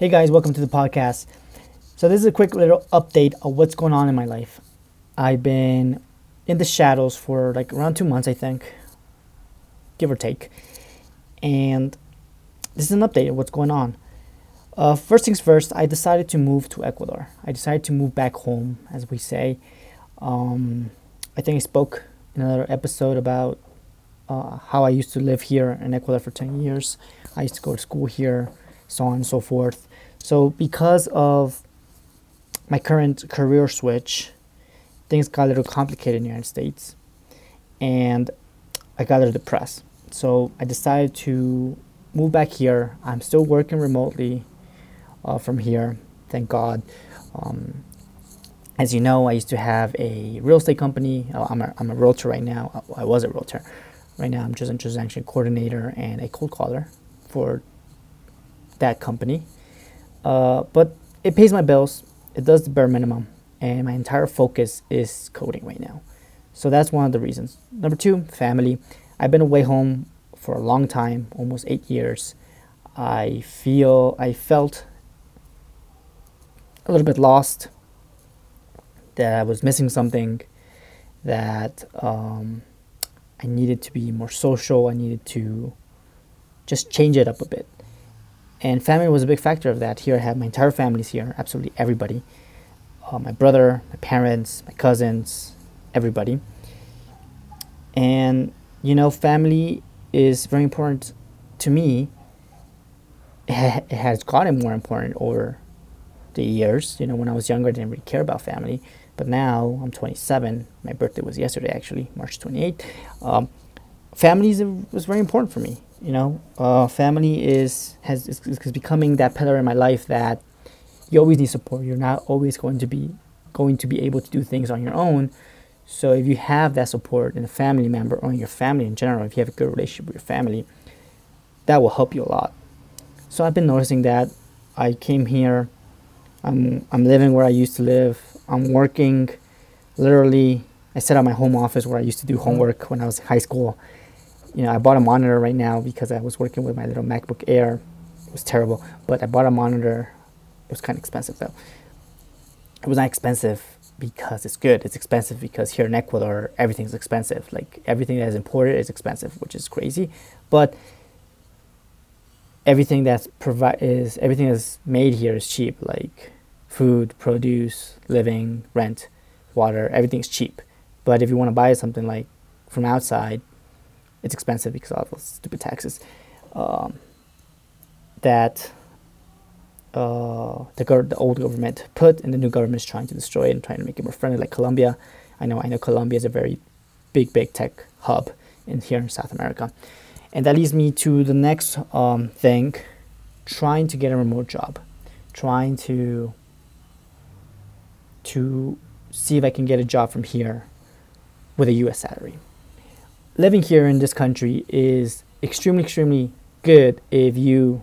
Hey guys, welcome to the podcast. So, this is a quick little update of what's going on in my life. I've been in the shadows for like around two months, I think, give or take. And this is an update of what's going on. Uh, first things first, I decided to move to Ecuador. I decided to move back home, as we say. Um, I think I spoke in another episode about uh, how I used to live here in Ecuador for 10 years. I used to go to school here, so on and so forth. So, because of my current career switch, things got a little complicated in the United States, and I got a little depressed. So, I decided to move back here. I'm still working remotely uh, from here, thank God. Um, as you know, I used to have a real estate company. Oh, I'm, a, I'm a realtor right now. I was a realtor. Right now, I'm just a transaction coordinator and a cold caller for that company. Uh, but it pays my bills. It does the bare minimum, and my entire focus is coding right now. So that's one of the reasons. Number two, family. I've been away home for a long time, almost eight years. I feel I felt a little bit lost, that I was missing something, that um, I needed to be more social. I needed to just change it up a bit. And family was a big factor of that. Here I have my entire family's here, absolutely everybody. Uh, my brother, my parents, my cousins, everybody. And, you know, family is very important to me. It, ha- it has gotten more important over the years. You know, when I was younger, I didn't really care about family. But now I'm 27. My birthday was yesterday, actually, March 28th. Um, family is, was very important for me. You know, uh, family is has is, is becoming that pillar in my life that you always need support. You're not always going to be going to be able to do things on your own. So if you have that support in a family member or in your family in general, if you have a good relationship with your family, that will help you a lot. So I've been noticing that. I came here. I'm I'm living where I used to live. I'm working literally I set up my home office where I used to do homework when I was in high school. You know, I bought a monitor right now because I was working with my little MacBook Air. It was terrible, but I bought a monitor. It was kind of expensive though. It was not expensive because it's good. It's expensive because here in Ecuador everything's expensive. Like everything that is imported is expensive, which is crazy. But everything that's provide is everything that's made here is cheap. Like food, produce, living, rent, water, everything's cheap. But if you want to buy something like from outside, it's expensive because of those stupid taxes um, that uh, the, gov- the old government put, and the new government is trying to destroy it and trying to make it more friendly, like Colombia. I know, I know, Colombia is a very big, big tech hub in here in South America, and that leads me to the next um, thing: trying to get a remote job, trying to to see if I can get a job from here with a US salary. Living here in this country is extremely, extremely good if you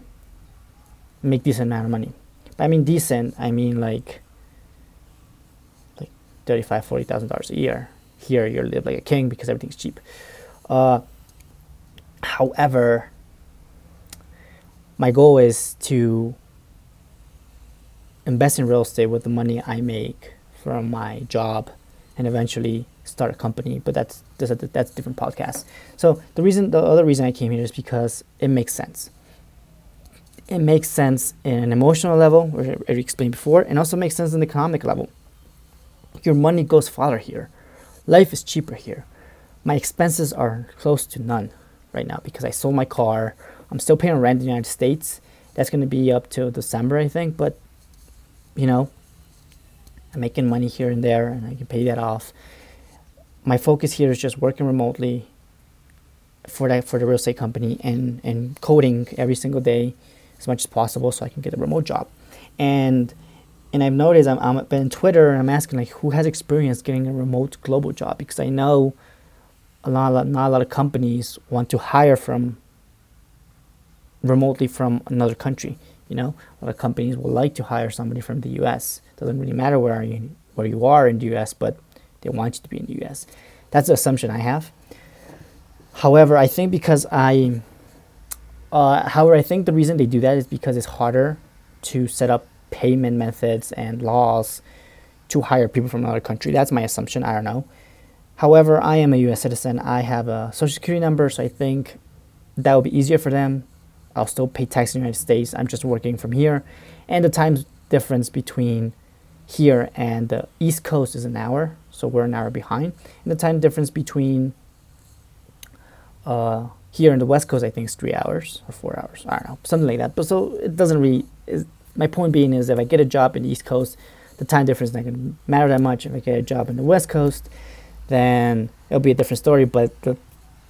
make decent amount of money. I mean decent, I mean like like thirty-five, forty thousand dollars a year. Here you live like a king because everything's cheap. Uh, however, my goal is to invest in real estate with the money I make from my job and eventually start a company. But that's that's a, that's a different podcast. So the reason, the other reason I came here is because it makes sense. It makes sense in an emotional level, which I explained before, and also makes sense in the economic level. Your money goes farther here. Life is cheaper here. My expenses are close to none right now because I sold my car. I'm still paying rent in the United States. That's going to be up till December, I think. But you know, I'm making money here and there, and I can pay that off. My focus here is just working remotely for that for the real estate company and and coding every single day as much as possible so I can get a remote job. And and I've noticed I'm, I'm been on Twitter and I'm asking like who has experience getting a remote global job because I know a lot of, not a lot of companies want to hire from remotely from another country. You know, a lot of companies will like to hire somebody from the U.S. Doesn't really matter where you where you are in the U.S., but they want you to be in the U.S. That's the assumption I have. However, I think because I, uh, however, I think the reason they do that is because it's harder to set up payment methods and laws to hire people from another country. That's my assumption. I don't know. However, I am a U.S. citizen. I have a social security number, so I think that would be easier for them. I'll still pay tax in the United States. I'm just working from here, and the time difference between here and the East Coast is an hour, so we're an hour behind. And the time difference between uh, here in the West Coast, I think, is three hours or four hours. I don't know, something like that. But so it doesn't really. My point being is, if I get a job in the East Coast, the time difference is not going to matter that much. If I get a job in the West Coast, then it'll be a different story. But the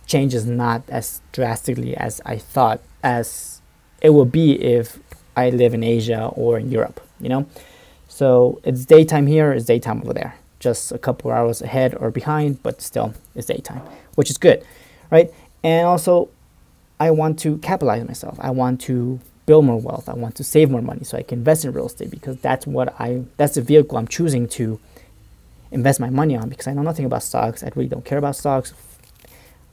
change is not as drastically as I thought as it will be if I live in Asia or in Europe. You know, so it's daytime here, it's daytime over there. Just a couple hours ahead or behind, but still it's daytime, which is good, right? And also, I want to capitalize myself. I want to build more wealth. I want to save more money so I can invest in real estate because that's what I that's the vehicle I'm choosing to invest my money on because I know nothing about stocks. I really don't care about stocks.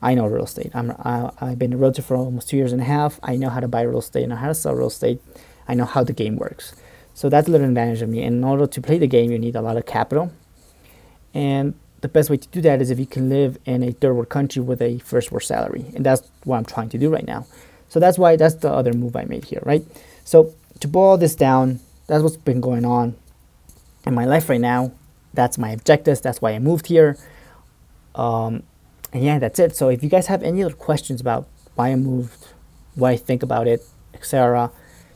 I know real estate. I'm I, I've been a realtor for almost two years and a half. I know how to buy real estate. I know how to sell real estate. I know how the game works. So that's a little advantage of me. And in order to play the game, you need a lot of capital. And the best way to do that is if you can live in a third world country with a first world salary. And that's what I'm trying to do right now. So that's why that's the other move I made here, right? So to boil this down, that's what's been going on in my life right now. That's my objectives. That's why I moved here. Um, and yeah, that's it. So if you guys have any other questions about why I moved, what I think about it, etc.,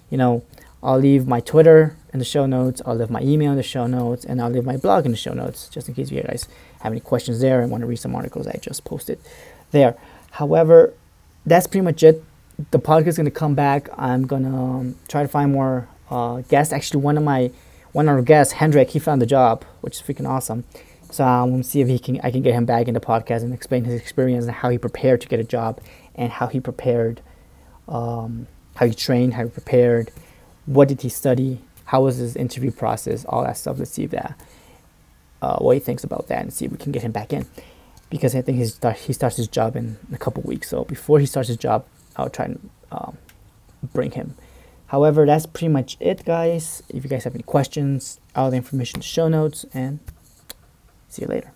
you know, I'll leave my Twitter in the show notes. I'll leave my email in the show notes, and I'll leave my blog in the show notes, just in case you guys have any questions there and want to read some articles I just posted there. However, that's pretty much it. The podcast is gonna come back. I'm gonna um, try to find more uh, guests. Actually, one of my one of our guests, Hendrik, he found a job, which is freaking awesome. So I'm gonna see if he can I can get him back in the podcast and explain his experience and how he prepared to get a job and how he prepared, um, how he trained, how he prepared what did he study, how was his interview process, all that stuff. Let's see if that, uh, what he thinks about that and see if we can get him back in. Because I think he starts his job in a couple weeks. So before he starts his job, I'll try and um, bring him. However, that's pretty much it, guys. If you guys have any questions, all the information in the show notes, and see you later.